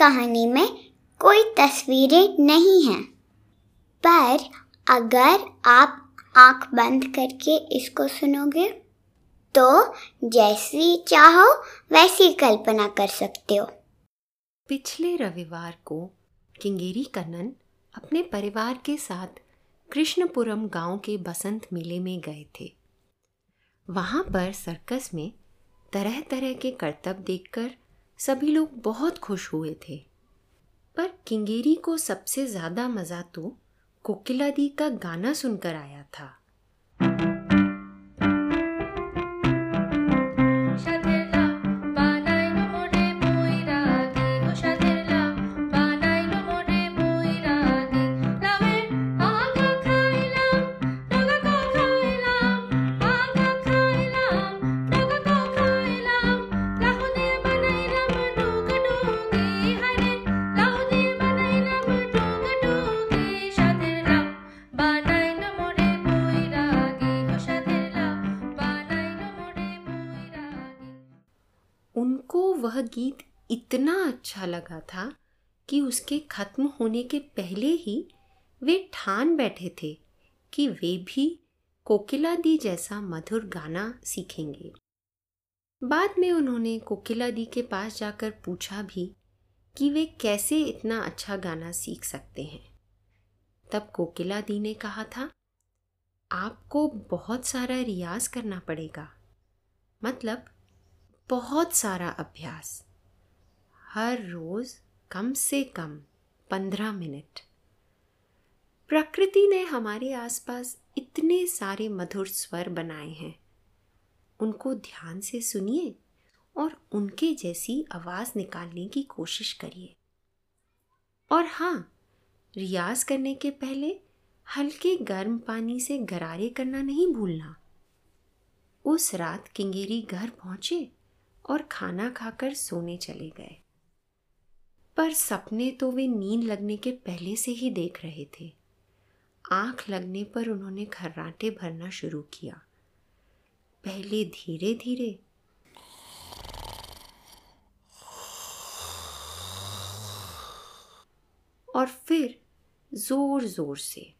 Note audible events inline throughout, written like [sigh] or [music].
कहानी में कोई तस्वीरें नहीं हैं। पर अगर आप आँख बंद करके इसको सुनोगे तो जैसी चाहो वैसी कल्पना कर सकते हो। पिछले रविवार को किंगेरी कन्नन अपने परिवार के साथ कृष्णपुरम गाँव के बसंत मेले में गए थे। वहाँ पर सर्कस में तरह तरह के करतब देखकर सभी लोग बहुत खुश हुए थे। पर किंगेरी को सबसे ज़्यादा मज़ा तो कोकिलादी का गाना सुनकर आया था। इतना अच्छा लगा था कि उसके खत्म होने के पहले ही वे ठान बैठे थे कि वे भी कोकिला दी जैसा मधुर गाना सीखेंगे। बाद में उन्होंने कोकिला दी के पास जाकर पूछा भी कि वे कैसे इतना अच्छा गाना सीख सकते हैं। तब कोकिला दी ने कहा था, आपको बहुत सारा रियाज करना पड़ेगा मतलब बहुत सारा अभ्यास। हर रोज कम से कम पंद्रह मिनट। प्रकृति ने हमारे आसपास इतने सारे मधुर स्वर बनाए हैं। उनको ध्यान से सुनिए और उनके जैसी आवाज़ निकालने की कोशिश करिए। और हाँ रियाज करने के पहले हल्के गर्म पानी से गरारे करना नहीं भूलना। उस रात किंगेरी घर पहुँचे और खाना खाकर सोने चले गए। पर सपने तो वे नींद लगने के पहले से ही देख रहे थे। आँख लगने पर उन्होंने खर्राटे भरना शुरू किया। पहले धीरे धीरे और फिर ज़ोर ज़ोर से।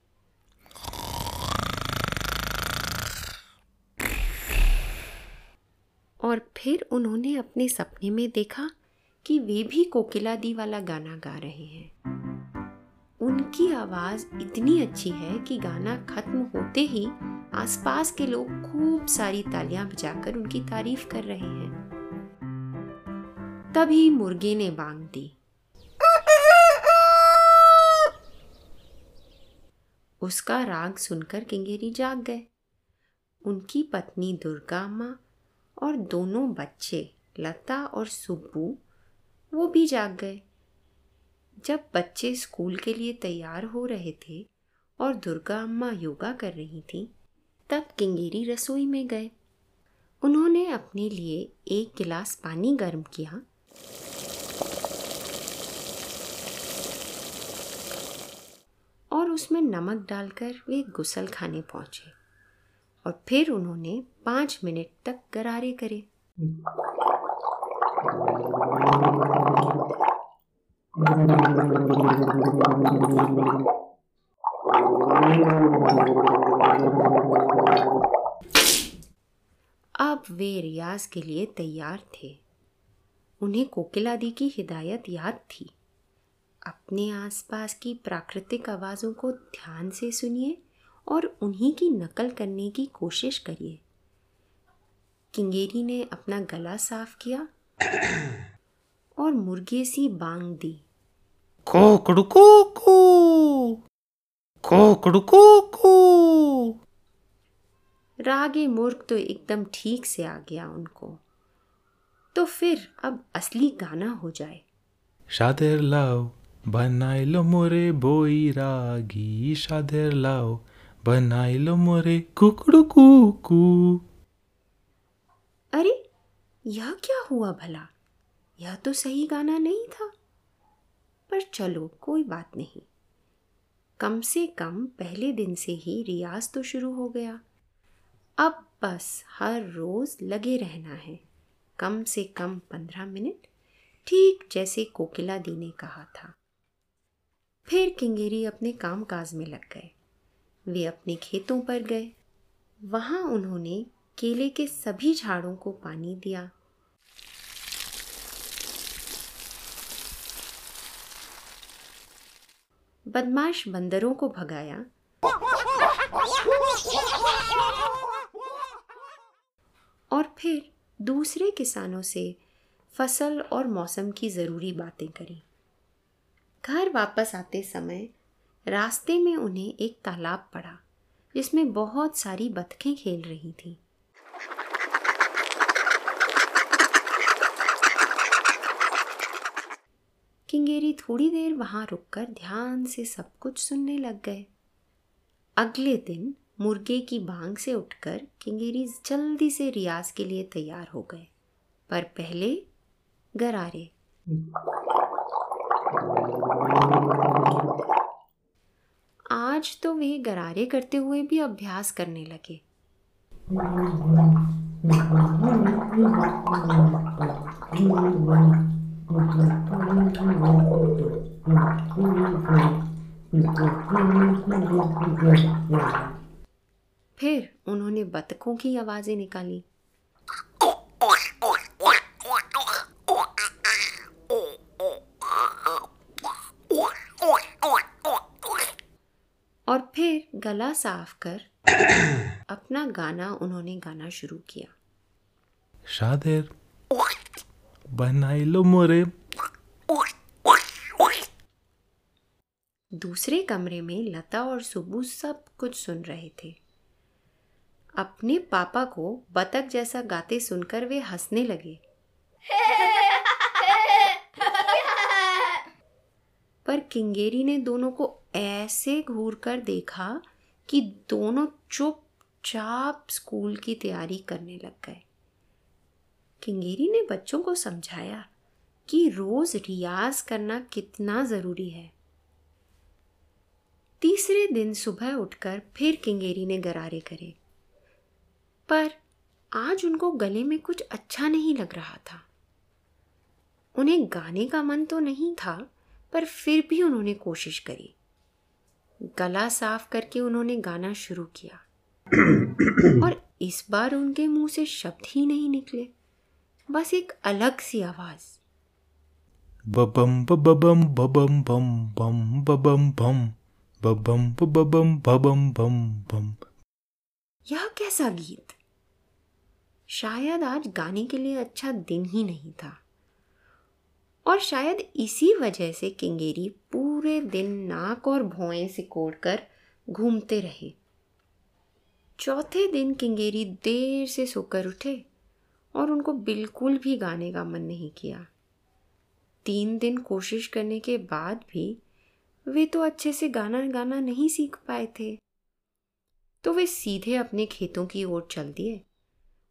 और फिर उन्होंने अपने सपने में देखा कि वे भी कोकिला दी वाला गाना गा रहे हैं। उनकी आवाज़ इतनी अच्छी है कि गाना खत्म होते ही आसपास के लोग खूब सारी तालियाँ बजाकर उनकी तारीफ़ कर रहे हैं। तभी मुर्गे ने बांग दी। उसका राग सुनकर किंगेरी जाग गए। उनकी पत्नी दुर्गा माँ और दोनों बच्चे लता और सुब्बू वो भी जाग गए। जब बच्चे स्कूल के लिए तैयार हो रहे थे और दुर्गा अम्मा योगा कर रही थी, तब किंगेरी रसोई में गए। उन्होंने अपने लिए एक गिलास पानी गर्म किया। और उसमें नमक डालकर वे गुसल खाने पहुँचे और फिर उन्होंने पाँच मिनट तक गरारे करे। अब वे रियाज के लिए तैयार थे। उन्हें कोकिला दी की हिदायत याद थी। अपने आसपास की प्राकृतिक आवाज़ों को ध्यान से सुनिए और उन्हीं की नकल करने की कोशिश करिए। किंगेरी ने अपना गला साफ़ किया और मुर्गे सी बांग दी। कोकड़को को कोकड़को को रागे मुर्ग तो एकदम ठीक से आ गया उनको। तो फिर अब असली गाना हो जाए। शादेर लाओ बनाइलो मोरे बोई रागी। शादेर लाओ बनाइलो मोरे कुकड़ू कुकू। अरे यह क्या हुआ भला? यह तो सही गाना नहीं था। पर चलो, कोई बात नहीं। कम से कम पहले दिन से ही रियाज तो शुरू हो गया। अब बस हर रोज लगे रहना है। कम से कम पंद्रह मिनट, ठीक जैसे कोकिला दी ने कहा था। फिर किंगेरी अपने काम काज में लग गए। वे अपने खेतों पर गए। वहाँ उन्होंने केले के सभी झाड़ों को पानी दिया। बदमाश बंदरों को भगाया। और फिर दूसरे किसानों से फ़सल और मौसम की ज़रूरी बातें करी। घर वापस आते समय रास्ते में उन्हें एक तालाब पड़ा, जिसमें बहुत सारी बतखें खेल रही थीं। किंगेरी थोड़ी देर वहाँ रुककर ध्यान से सब कुछ सुनने लग गए। अगले दिन मुर्गे की बांग से उठकर किंगेरी जल्दी से रियाज के लिए तैयार हो गए। पर पहले गरारे आज तो वे गरारे करते हुए भी अभ्यास करने लगे। फिर उन्होंने बतखों की आवाज़ें निकाली। और फिर गला साफ़ कर [coughs] अपना गाना उन्होंने गाना शुरू किया। शादेर बनाइलो मोरे। दूसरे कमरे में लता और सुबू सब कुछ सुन रहे थे। अपने पापा को बतख जैसा गाते सुनकर वे हंसने लगे। पर किंगेरी ने दोनों को ऐसे घूर कर देखा कि दोनों चुपचाप स्कूल की तैयारी करने लग गए। किंगेरी ने बच्चों को समझाया कि रोज रियाज करना कितना ज़रूरी है। तीसरे दिन सुबह उठकर फिर किंगेरी ने गरारे करे। पर आज उनको गले में कुछ अच्छा नहीं लग रहा था। उन्हें गाने का मन तो नहीं था, पर फिर भी उन्होंने कोशिश करी। गला साफ़ करके उन्होंने गाना शुरू किया। और इस बार उनके मुँह से शब्द ही नहीं निकले। बस एक अलग सी आवाज़। बबम बबम बबम बम बम, बबम, बम। बबम बबम बबम बम बम यह कैसा गीत? शायद आज गाने के लिए अच्छा दिन ही नहीं था। और शायद इसी वजह से किंगेरी पूरे दिन नाक और भौएँ सिकोड़ कर घूमते रहे। चौथे दिन किंगेरी देर से सोकर उठे और उनको बिल्कुल भी गाने का मन नहीं किया। तीन दिन कोशिश करने के बाद भी वे तो अच्छे से गाना गाना नहीं सीख पाए थे तो वे सीधे अपने खेतों की ओर चल दिए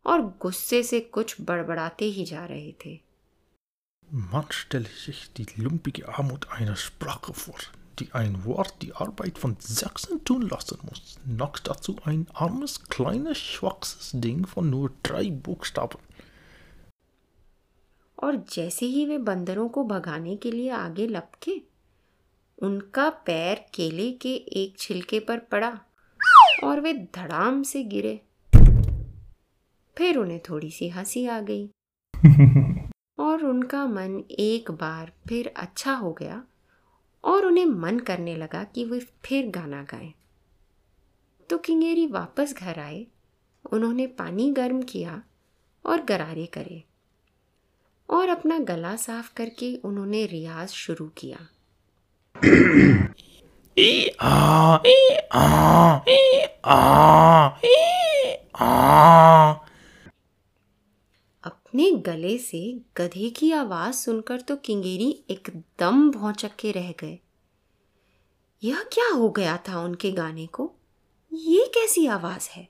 और गुस्से से कुछ बड़बड़ाते ही जा रहे थे Man stelle sich die lumpige Armut einer Sprache vor, die ein Wort die Arbeit von Sachsen tun lassen muss. Noch dazu ein armes, kleines, schwaches Ding von nur drei Buchstaben. और जैसे ही वे बंदरों को भगाने के लिए आगे लपके उनका पैर केले के एक छिलके पर पड़ा और वे धड़ाम से गिरे। फिर उन्हें थोड़ी सी हँसी आ गई। [laughs] और उनका मन एक बार फिर अच्छा हो गया और उन्हें मन करने लगा कि वे फिर गाना गाएँ। तो किंगेरी वापस घर आए उन्होंने पानी गर्म किया और गरारे करे और अपना गला साफ़ करके उन्होंने रियाज शुरू किया। अपने गले से गधे की आवाज़ सुनकर तो किंगेरी एकदम भौचक के रह गए। यह क्या हो गया था उनके गाने को? ये कैसी आवाज़ है?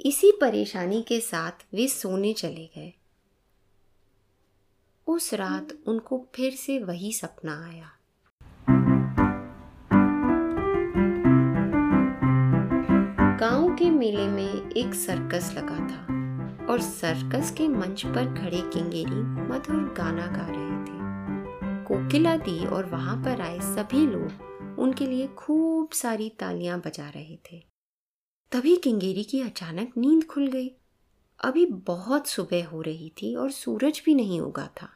इसी परेशानी के साथ वे सोने चले गए। उस रात उनको फिर से वही सपना आया। गाँव के मेले में एक सर्कस लगा था और सर्कस के मंच पर खड़े किंगेरी मधुर गाना गा रहे थे। कोकिला दी और वहाँ पर आए सभी लोग उनके लिए खूब सारी तालियाँ बजा रहे थे। तभी किंगेरी की अचानक नींद खुल गई। अभी बहुत सुबह हो रही थी और सूरज भी नहीं उगा था,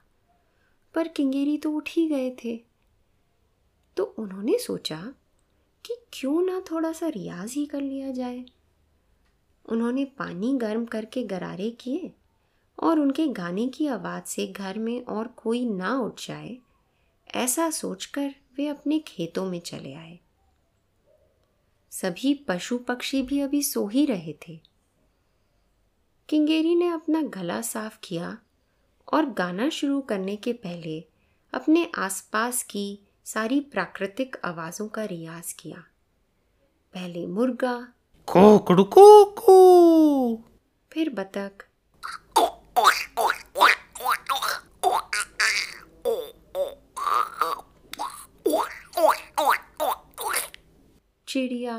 पर किंगेरी तो उठ ही गए थे। तो उन्होंने सोचा कि क्यों ना थोड़ा सा रियाज ही कर लिया जाए। उन्होंने पानी गर्म करके गरारे किए और उनके गाने की आवाज़ से घर में और कोई ना उठ जाए, ऐसा सोचकर वे अपने खेतों में चले आए। सभी पशु पक्षी भी अभी सो ही रहे थे। किंगेरी ने अपना गला साफ़ किया और गाना शुरू करने के पहले अपने आसपास की सारी प्राकृतिक आवाज़ों का रियाज किया। पहले मुर्गा कोकड़ू फिर बतख। चिड़िया।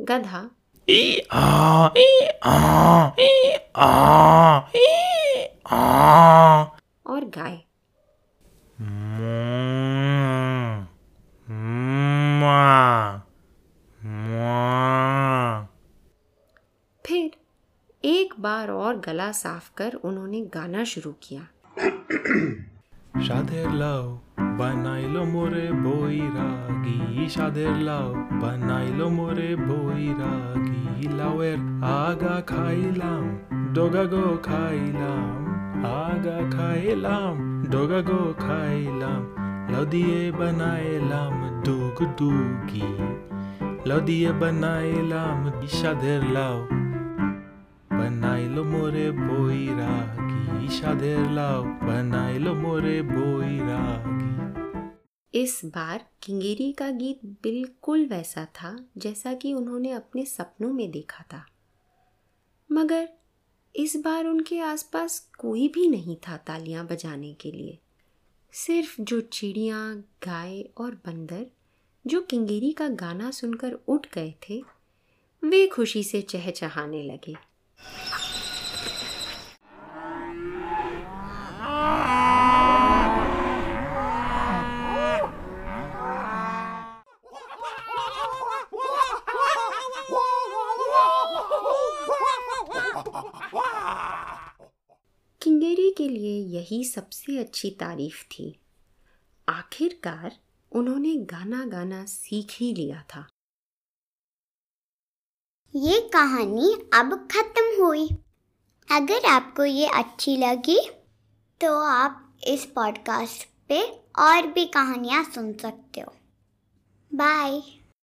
गधा। ए आ ई आ आ और गाय मा मा फिर एक बार और गला साफ कर उन्होंने गाना शुरू किया সাধের লাউ বানাইলো মোরে বৈরাগী সাধের লাউ বানাইলো মোরে বৈরাগী লাউয়ের আগা খাইলাম ডগা গো খাইলাম আগা খাইলাম ডগা গো খাইলাম লাউ দিয়ে বানাইলাম দুগ দুগি লাউ দিয়ে বানাইলাম সাধের লাউ বানাইলো মোরে বৈরাগী সাধের লাউ বানাইলো মোরে বৈরাগী इस बार किंगेरी का गीत बिल्कुल वैसा था जैसा कि उन्होंने अपने सपनों में देखा था मगर इस बार उनके आसपास कोई भी नहीं था तालियाँ बजाने के लिए। सिर्फ़ जो चिड़िया, गाय और बंदर, जो किंगेरी का गाना सुनकर उठ गए थे, वे खुशी से चहचहाने लगे। किंगेरी के लिए यही सबसे अच्छी तारीफ़ थी। आखिरकार उन्होंने गाना गाना सीख ही लिया था। ये कहानी अब खत्म हुई। अगर आपको ये अच्छी लगी तो आप इस पॉडकास्ट पे और भी कहानियाँ सुन सकते हो। बाय